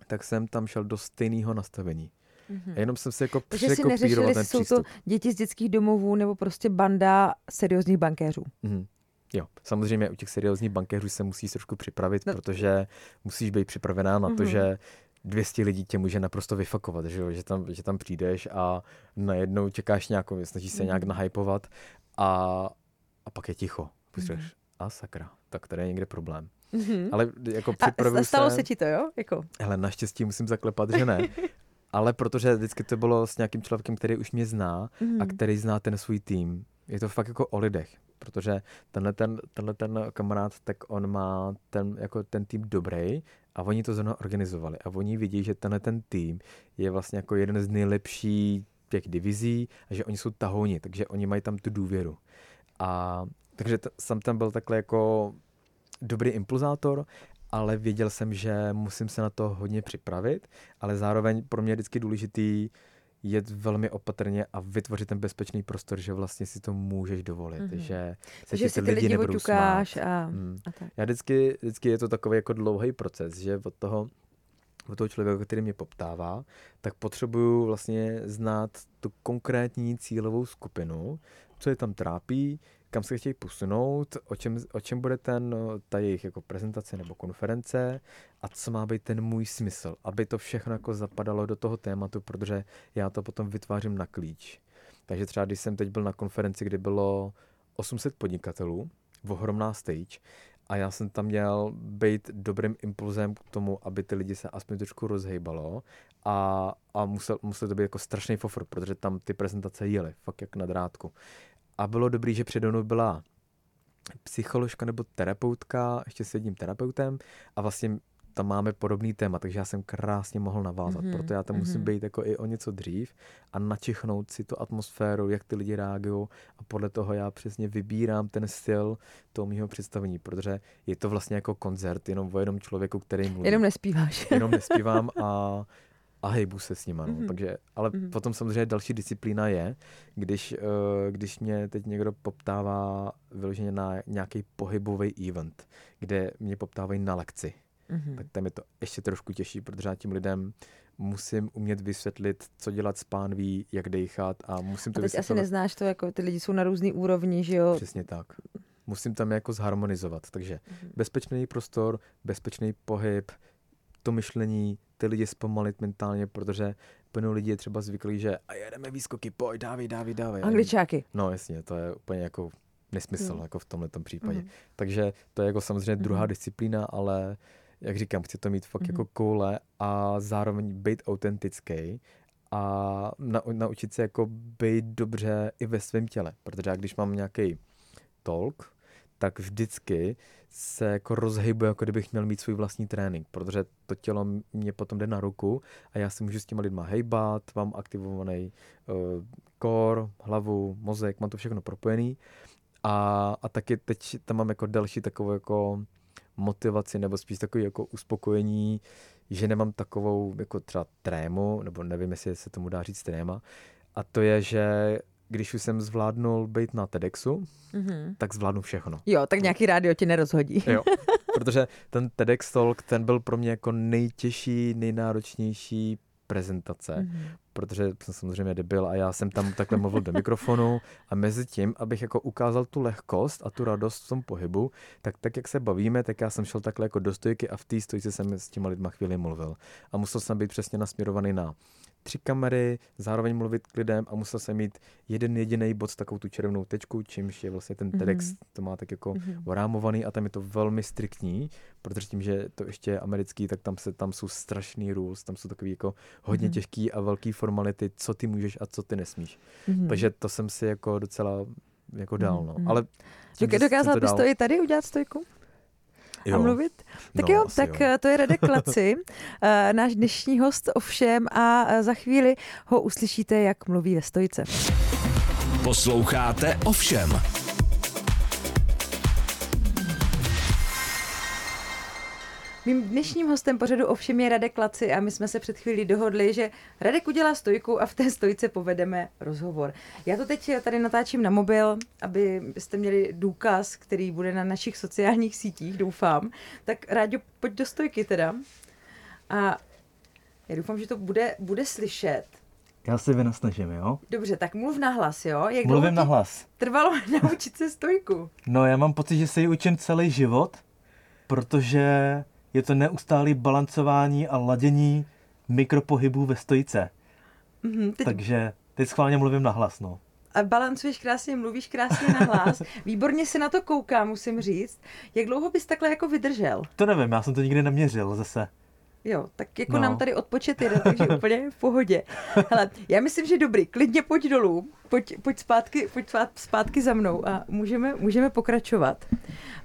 tak jsem tam šel do stejného nastavení. Mhm. A jenom jsem si jako Takže si neřešili, ten jsou to přístup. děti z dětských domovů nebo prostě banda seriózních bankéřů. Mhm. Jo, samozřejmě u těch seriózních bankéřů se musíš trošku připravit, No. protože musíš být připravená na to, Mhm. že 200 lidí tě může naprosto vyfakovat, že, jo? Že, tam, že tam přijdeš a najednou čekáš nějakou, snažíš se nějak Mhm. nahypovat a, a pak je ticho. Pustíš, Mhm. a sakra, tak tady je někde problém. Mhm. Ale jako A připravuju stalo se... se ti to, jo? Jako, Hele, naštěstí musím zaklepat, že ne. Ale protože vždycky to bylo s nějakým člověkem, který už mě zná a mhm. který zná ten svůj tým. Je to fakt jako o lidech, protože tenhle ten, tenhle ten kamarád, tak on má ten, jako ten tým dobrý a oni to zrovna organizovali a oni vidí, že tenhle ten tým je vlastně jako jeden z nejlepších těch divizí a že oni jsou tahouni, takže oni mají tam tu důvěru. A takže t- jsem tam byl takhle jako dobrý impulzátor, ale věděl jsem, že musím se na to hodně připravit, ale zároveň pro mě je vždycky důležitý jet velmi opatrně a vytvořit ten bezpečný prostor, že vlastně si to můžeš dovolit, Mhm. mm-hmm. že se ti si ty lidi lidi nebudou smát. a, Hmm. a tak. Já vždycky, vždycky je to takový jako dlouhý proces, že od toho, od toho člověka, který mě poptává, tak potřebuju vlastně znát tu konkrétní cílovou skupinu, co je tam trápí, kam se chtějí posunout, o čem, o čem bude ten, ta jejich jako prezentace nebo konference a co má být ten můj smysl, aby to všechno jako zapadalo do toho tématu, protože já to potom vytvářím na klíč. Takže třeba když jsem teď byl na konferenci, kde bylo 800 podnikatelů, ohromná stage, a já jsem tam měl být dobrým impulzem k tomu, aby ty lidi se aspoň trošku rozhejbalo a, a musel, musel to být jako strašný fofr, protože tam ty prezentace jely, fakt jak na drátku. A bylo dobrý, že přede mnou byla psycholožka nebo terapeutka, ještě s jedním terapeutem a vlastně tam máme podobný téma, takže já jsem krásně mohl navázat, Mhm, mm-hmm, proto já tam mm-hmm. musím mhm. být jako i o něco dřív a načichnout si tu atmosféru, jak ty lidi reagují a podle toho já přesně vybírám ten styl toho mého představení, protože je to vlastně jako koncert jenom o jednom člověku, který mluví. Jenom nespíváš. jenom nespívám a, a hejbu se s nima. No. Mhm. Takže, ale Mhm. potom samozřejmě další disciplína je, když, uh, když mě teď někdo poptává vyloženě na nějaký pohybový event, kde mě poptávají na lekci, Mhm. tak tam je to ještě trošku těžší, protože já tím lidem musím umět vysvětlit, co dělat s pánví, jak dejchat a musím to A teď asi vysvětlovat. neznáš to, jako ty lidi jsou na různý úrovni, že jo? Přesně tak. musím tam jako zharmonizovat. Takže mm-hmm. bezpečný prostor, bezpečný pohyb, to myšlení, ty lidi zpomalit mentálně, protože plno lidí je třeba zvyklí, že a jedeme výskoky, pojď, dávej, dávej, dávej. Angličáky. No jasně, to je úplně jako nesmysl mm. jako v tomhle případě. Mm. Takže to je jako samozřejmě druhá mm. disciplína, ale jak říkám, chci to mít fakt mm. jako koule a zároveň být autentický a na, naučit se jako být dobře i ve svém těle, protože já když mám nějaký talk, tak vždycky se jako rozhybuje, jako kdybych měl mít svůj vlastní trénink, protože to tělo mě potom jde na ruku a já si můžu s těma lidma hejbat, mám aktivovaný uh, core, hlavu, mozek, mám to všechno propojený a, a taky teď tam mám jako další takovou jako motivaci nebo spíš takový jako uspokojení, že nemám takovou jako třeba trému, nebo nevím, jestli se tomu dá říct tréma, a to je, že když už jsem zvládnul být na TEDxu, mm-hmm. tak zvládnu všechno. Jo, tak nějaký rádio ti nerozhodí. jo, protože ten TEDx Talk, ten byl pro mě jako nejtěžší, nejnáročnější prezentace, mm-hmm. protože jsem samozřejmě debil a já jsem tam takhle mluvil do mikrofonu a mezi tím, abych jako ukázal tu lehkost a tu radost v tom pohybu, tak tak, jak se bavíme, tak já jsem šel takhle jako do stojky a v té stojce jsem s těma lidma chvíli mluvil. A musel jsem být přesně nasměrovaný na tři kamery, zároveň mluvit k lidem a musel jsem mít jeden jediný bod, takovou tu červenou tečku, čímž je vlastně ten TEDx, mm-hmm. to má tak jako mm-hmm. orámovaný a tam je to velmi striktní, protože tím, že to ještě je americký, tak tam se tam jsou strašný rules, tam jsou takový jako hodně mm-hmm. těžký a velký formality, co ty můžeš a co ty nesmíš. Mm-hmm. Takže to jsem si jako docela jako dál, no. Mm-hmm. Ale Dokázal bys to i tady udělat stojku? Jo. a mluvit. Tak no, jo, tak jo. Eh, to je Radek Laci, eh, náš dnešní host ovšem a eh, za chvíli ho uslyšíte, jak mluví ve stojice. Posloucháte ovšem. Mým dnešním hostem pořadu ovšem je Radek Laci a my jsme se před chvílí dohodli, že Radek udělá stojku a v té stojce povedeme rozhovor. Já to teď tady natáčím na mobil, aby jste měli důkaz, který bude na našich sociálních sítích, doufám. Tak Ráďo, pojď do stojky teda. A já doufám, že to bude, bude slyšet. Já se vynasnažím, jo? Dobře, tak mluv na hlas, jo? Jak Mluvím na hlas. Trvalo naučit se stojku. No, já mám pocit, že se ji učím celý život, protože je to neustálý balancování a ladění mikropohybů ve stojice. Mm-hmm, teď... Takže teď schválně mluvím na hlas, no. A balancuješ krásně, mluvíš krásně na hlas. Výborně se na to koukám, musím říct. Jak dlouho bys takhle jako vydržel? To nevím, já jsem to nikdy neměřil zase. Jo, tak jako no. nám tady odpočet jde, takže úplně v pohodě. Hele, já myslím, že dobrý, klidně pojď dolů, pojď, pojď, zpátky, pojď zpátky za mnou a můžeme, můžeme pokračovat.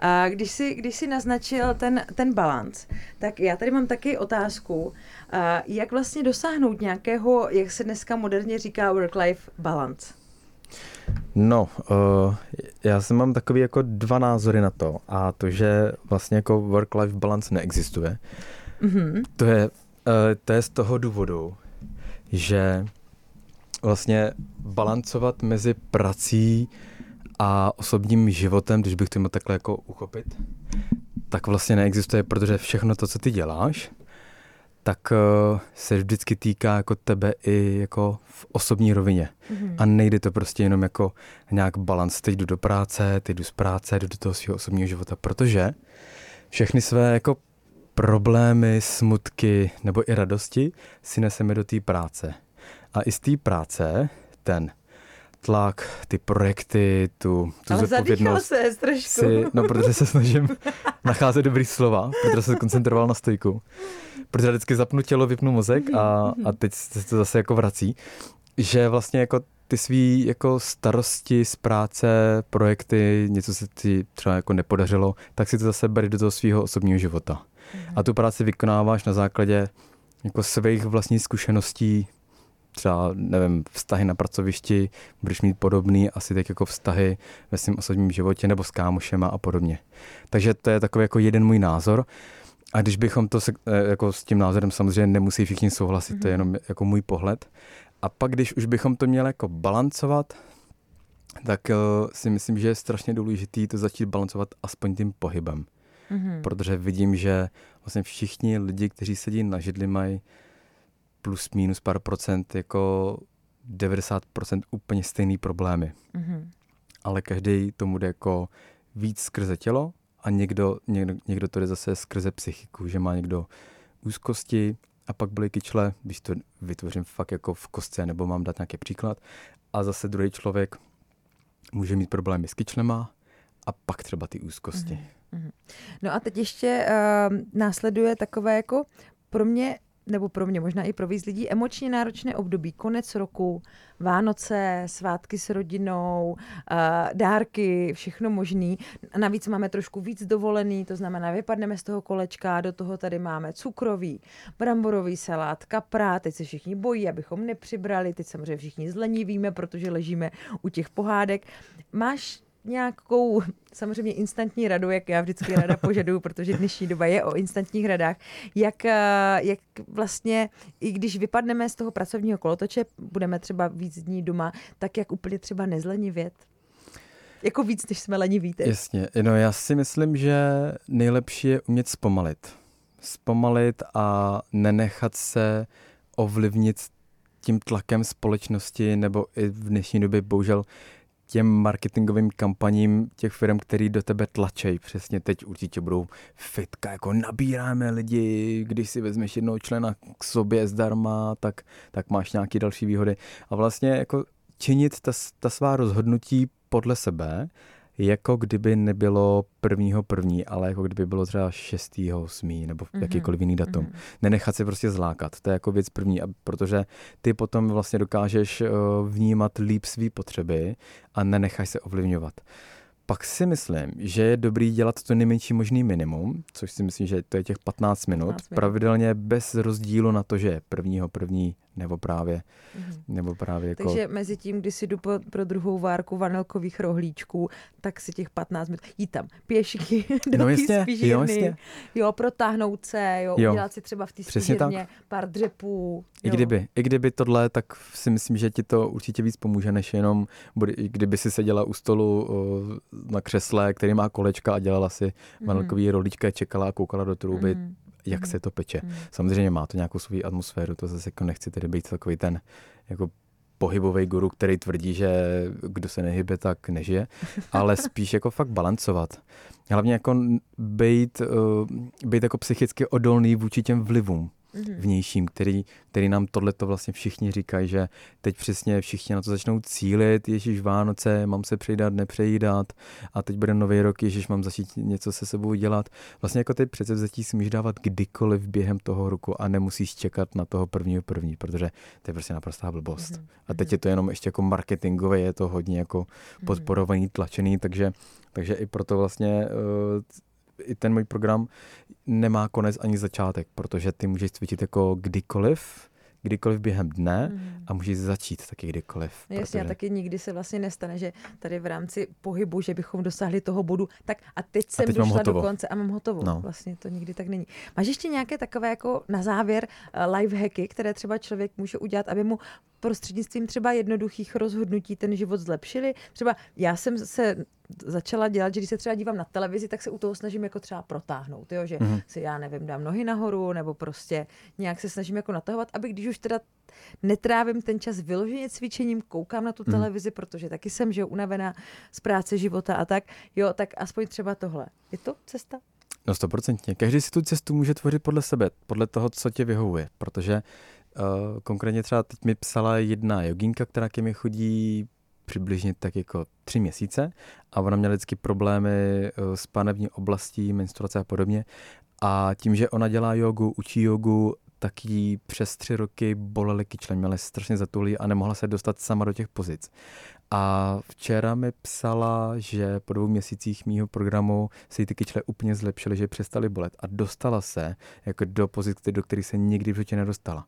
A když si, když si naznačil ten, ten balans, tak já tady mám taky otázku, a jak vlastně dosáhnout nějakého, jak se dneska moderně říká, work-life balance? No, uh, já jsem mám takový jako dva názory na to a to, že vlastně jako work-life balance neexistuje. Mm-hmm. To, je, uh, to je z toho důvodu, že vlastně balancovat mezi prací a osobním životem, když bych to měl takhle jako uchopit, tak vlastně neexistuje, protože všechno to, co ty děláš, tak uh, se vždycky týká jako tebe i jako v osobní rovině. Mm-hmm. A nejde to prostě jenom jako nějak balans. Teď jdu do práce, teď jdu z práce, jdu do toho svého osobního života, protože všechny své jako problémy, smutky nebo i radosti si neseme do té práce. A i z té práce ten tlak, ty projekty, tu, tu Ale zodpovědnost. se trošku. Si, no, protože se snažím nacházet dobrý slova, protože jsem se koncentroval na stojku. Protože vždycky zapnu tělo, vypnu mozek a, a teď se to zase jako vrací. Že vlastně jako ty svý jako starosti z práce, projekty, něco se ti třeba jako nepodařilo, tak si to zase beri do toho svého osobního života. A tu práci vykonáváš na základě jako svých vlastních zkušeností, třeba, nevím, vztahy na pracovišti, budeš mít podobný asi tak jako vztahy ve svém osobním životě nebo s kámošema a podobně. Takže to je takový jako jeden můj názor. A když bychom to se, eh, jako s tím názorem samozřejmě nemusí všichni souhlasit, mm-hmm. to je mhm. jenom jako můj pohled. A pak, když už bychom to měli jako balancovat, tak uh, si myslím, že je strašně důležité to začít balancovat aspoň tím pohybem. Mm-hmm. Protože vidím, že vlastně všichni lidi, kteří sedí na židli, mají plus minus pár procent, jako 90% úplně stejný problémy. Mm-hmm. Ale každý tomu jde jako víc skrze tělo a někdo, někdo, někdo to jde zase skrze psychiku, že má někdo úzkosti a pak byly kyčle, když to vytvořím fakt jako v kostce, nebo mám dát nějaký příklad. A zase druhý člověk může mít problémy s kyčlema a pak třeba ty úzkosti. Mm-hmm. No a teď ještě uh, následuje takové jako pro mě nebo pro mě, možná i pro víc lidí, emočně náročné období, konec roku, Vánoce, svátky s rodinou, dárky, všechno možný. Navíc máme trošku víc dovolený, to znamená, vypadneme z toho kolečka, do toho tady máme cukrový, bramborový salát, kapra, teď se všichni bojí, abychom nepřibrali, teď samozřejmě všichni zlenivíme, protože ležíme u těch pohádek. Máš nějakou samozřejmě instantní radu, jak já vždycky rada požaduju, protože dnešní doba je o instantních radách, jak, eh, jak vlastně, i když vypadneme z toho pracovního kolotoče, budeme třeba víc dní doma, tak jak úplně třeba nezlenivět? Jako víc, než jsme leniví teď. Jasně, no já si myslím, že nejlepší je umět zpomalit. Zpomalit a nenechat se ovlivnit tím tlakem společnosti, nebo i v dnešní době bohužel těm marketingovým kampaním těch firm, který do tebe tlačej. Přesně teď určitě budou fitka, jako nabíráme lidi, když si vezmeš jednoho člena k sobě zdarma, tak, tak máš nějaké další výhody. A vlastně jako činit ta, ta svá rozhodnutí podle sebe jako kdyby nebylo prvního první, ale jako kdyby bylo třeba šestýho, osmý nebo mm-hmm. jakýkoliv jiný datum. Mm-hmm. Nenechat se prostě zlákat, to je jako věc první, protože ty potom vlastně dokážeš eh, vnímat líp svý potřeby a nenecháš se ovlivňovat. Pak si myslím, že je dobrý dělat to nejmenší možný minimum, což si myslím, že to je těch 15 minut, 15 minut. pravidelně bez rozdílu na to, že je prvního první nebo právě, mm-hmm. nebo právě jako... Takže mezi tím, kdy si jdu po, pro druhou várku vanilkových rohlíčků, tak si těch 15 minut jít tam pěšky do no jistě, jo, jistě. jo, protáhnout se, jo, jo. udělat si třeba v té spížírně pár dřepů. Jo. I kdyby, i kdyby tohle, tak si myslím, že ti to určitě víc pomůže, než jenom, kdyby si seděla u stolu na křesle, který má kolečka a dělala si mm-hmm. vanilkový rohlíčka, čekala a koukala do trouby. Mm-hmm jak se to peče. Mm. Samozřejmě má to nějakou svou atmosféru, to zase jako nechci tedy být takový ten jako pohybový guru, který tvrdí, že kdo se nehybe, tak nežije, ale spíš jako fakt balancovat. Hlavně jako být, uh, být jako psychicky odolný vůči těm vlivům mm-hmm. vnějším, který, který nám tohle to vlastně všichni říkají, že teď přesně všichni na to začnou cílit, Ježíš Vánoce, mám se přejídat, nepřejídat a teď bude nový rok, Ježíš mám začít něco se sebou dělat. Vlastně jako ty předsevzetí si můžeš dávat kdykoliv během toho roku a nemusíš čekat na toho prvního první, protože to je prostě naprostá blbost. Mm-hmm. A teď je to jenom ještě jako marketingové, je to hodně jako mhm. podporovaný, tlačený, takže, takže i proto vlastně uh, i ten můj program nemá konec ani začátek, protože ty můžeš cvičit jako kdykoliv, kdykoliv během dne mm. a můžeš začít taky kdykoliv. No jasně, protože... a taky nikdy se vlastně nestane, že tady v rámci pohybu, že bychom dosáhli toho bodu, tak a teď jsem a teď došla do konce a mám hotovo. No. Vlastně to nikdy tak není. Máš ještě nějaké takové jako na závěr uh, life hacky, které třeba člověk může udělat, aby mu prostřednictvím třeba jednoduchých rozhodnutí ten život zlepšili? Třeba já jsem se začala dělat, že když se třeba dívám na televizi, tak se u toho snažím jako třeba protáhnout, jo? že mm-hmm. si já nevím, dám nohy nahoru, nebo prostě nějak se snažím jako natahovat, aby když už teda netrávím ten čas vyloženě cvičením, koukám na tu mm. televizi, protože taky jsem, že unavená z práce, života a tak, jo, tak aspoň třeba tohle. Je to cesta? No stoprocentně. Každý si tu cestu může tvořit podle sebe, podle toho, co tě vyhovuje, protože uh, konkrétně třeba teď mi psala jedna joginka, která ke mi chodí přibližně tak jako tři měsíce a ona měla vždycky problémy eh, s panevní oblastí, menstruace a podobně. A tím, že ona dělá jogu, učí jogu, tak jí přes tři roky bolely kyčle, měla strašně zatulí a nemohla se dostat sama do těch pozic. A včera mi psala, že po dvou měsících mýho programu se jí ty kyčle úplně zlepšily, že přestaly bolet a dostala se jako do pozic, do kterých se nikdy v životě nedostala.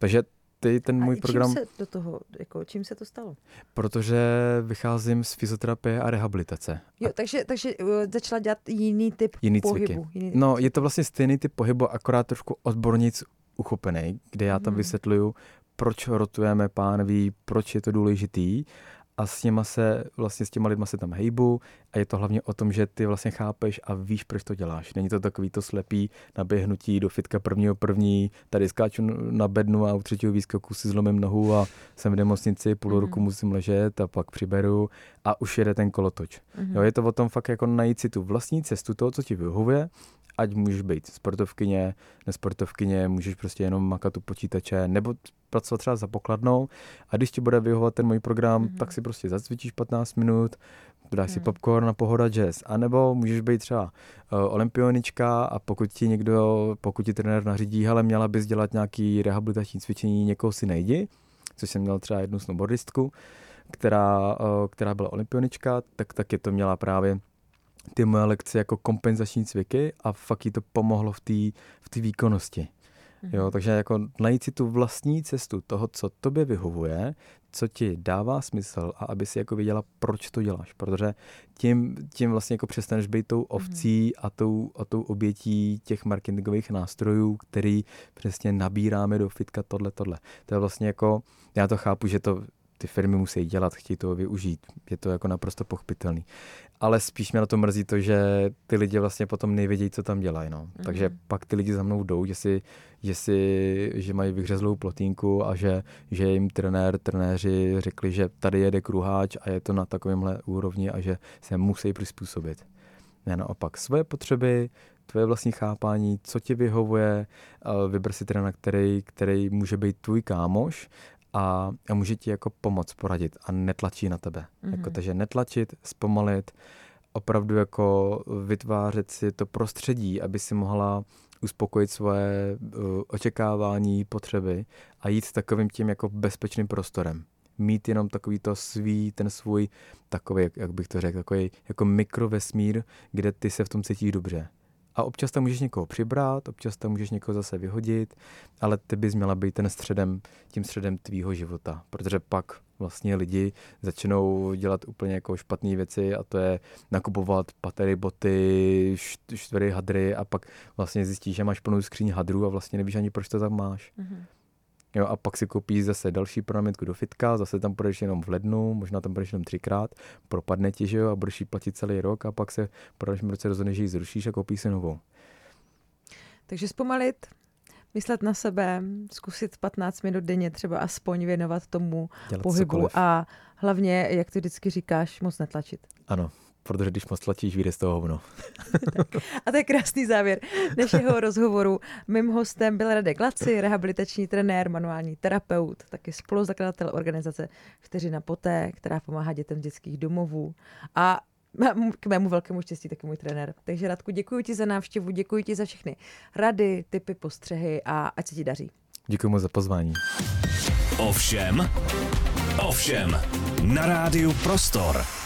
Takže ty, ten můj a program... Čím se do toho, jako, čím se to stalo? Protože vycházím z fyzioterapie a rehabilitace. Jo, a... takže, takže uh, začala dělat jiný typ jiný pohybu. Jiný no, je to vlastně stejný typ pohybu, akorát trošku odbornic uchopený, kde já tam hmm. vysvětluju, proč rotujeme pánví, proč je to důležitý a s něma se, vlastně s těma lidma se tam hejbu a je to hlavně o tom, že ty vlastně chápeš a víš, proč to děláš. Není to takový to slepý naběhnutí do fitka prvního první, tady skáču na bednu a u třetího výskoku si zlomím nohu a jsem v nemocnici, půl mm. roku musím ležet a pak přiberu a už jede ten kolotoč. Mm. Jo, je to o tom fakt jako najít si tu vlastní cestu toho, co ti vyhovuje ať můžeš být sportovkyně, nesportovkyně, můžeš prostě jenom makat u počítače, nebo pracovat třeba za pokladnou a když ti bude vyhovovat ten můj program, mm-hmm. tak si prostě zacvičíš 15 minut, dáš mm. si popcorn a pohoda jazz. A nebo můžeš být třeba uh, olympionička a pokud ti někdo, pokud ti trenér nařídí, ale měla bys dělat nějaký rehabilitační cvičení, někoho si nejdi, což jsem měl třeba jednu snowboardistku, která, uh, která byla olympionička, tak taky to měla právě ty moje lekce jako kompenzační cviky a fakt jí to pomohlo v té v výkonnosti. Mm-hmm. Jo, takže jako najít si tu vlastní cestu toho, co tobě vyhovuje, co ti dává smysl a aby si jako věděla, proč to děláš, protože tím, tím vlastně jako přestaneš být tou ovcí mm-hmm. a tou, a tou obětí těch marketingových nástrojů, který přesně nabíráme do fitka tohle, tohle. To je vlastně jako, já to chápu, že to ty firmy musí dělat, chtějí toho využít. Je to jako naprosto pochopitelný. Ale spíš mě na to mrzí to, že ty lidi vlastně potom nevědí, co tam dělají. No. Mm-hmm. Takže pak ty lidi za mnou jdou, že, si, že, si, že mají vyhřezlou plotínku a že, že jim trenér, trenéři řekli, že tady jede kruháč a je to na takovémhle úrovni a že se musí přizpůsobit. Ne, naopak svoje potřeby, tvoje vlastní chápání, co ti vyhovuje, vyber si trenéra, který, který může být tvůj kámoš a, a může ti jako pomoct, poradit a netlačí na tebe. Mm-hmm. Jako, takže netlačit, zpomalit, opravdu jako vytvářet si to prostředí, aby si mohla uspokojit svoje uh, očekávání, potřeby a jít takovým tím jako bezpečným prostorem. Mít jenom takový to svý, ten svůj, takový, jak bych to řekl, takový jako mikrovesmír, kde ty se v tom cítíš dobře. A občas tam můžeš někoho přibrat, občas tam můžeš někoho zase vyhodit, ale ty bys měla být ten středem, tím středem tvýho života, protože pak vlastně lidi začnou dělat úplně jako špatné věci a to je nakupovat patery, boty, čtvery hadry a pak vlastně zjistíš, že máš plnou skříň hadrů a vlastně nevíš ani, proč to tam máš. Mm-hmm. Jo, a pak si koupíš zase další pamětku do fitka, zase tam půjdeš jenom v lednu, možná tam půjdeš jenom třikrát, propadne ti, že jo, a budeš ji platit celý rok a pak se po dalším roce rozhodneš, že ji zrušíš a koupíš si novou. Takže zpomalit, myslet na sebe, zkusit 15 minut denně třeba aspoň věnovat tomu Dělat pohybu cokoliv. a hlavně, jak ty vždycky říkáš, moc netlačit. Ano, protože když moc tlačíš, vyjde z toho hovno. a to je krásný závěr našeho rozhovoru. Mým hostem byl Radek Laci, rehabilitační trenér, manuální terapeut, taky spoluzakladatel organizace Vteřina poté, která pomáhá dětem z dětských domovů a k mému velkému štěstí taky můj trenér. Takže Radku, děkuji ti za návštěvu, děkuji ti za všechny rady, typy, postřehy a ať se ti daří. Děkuji moc za pozvání. Ovšem, ovšem, na rádiu Prostor.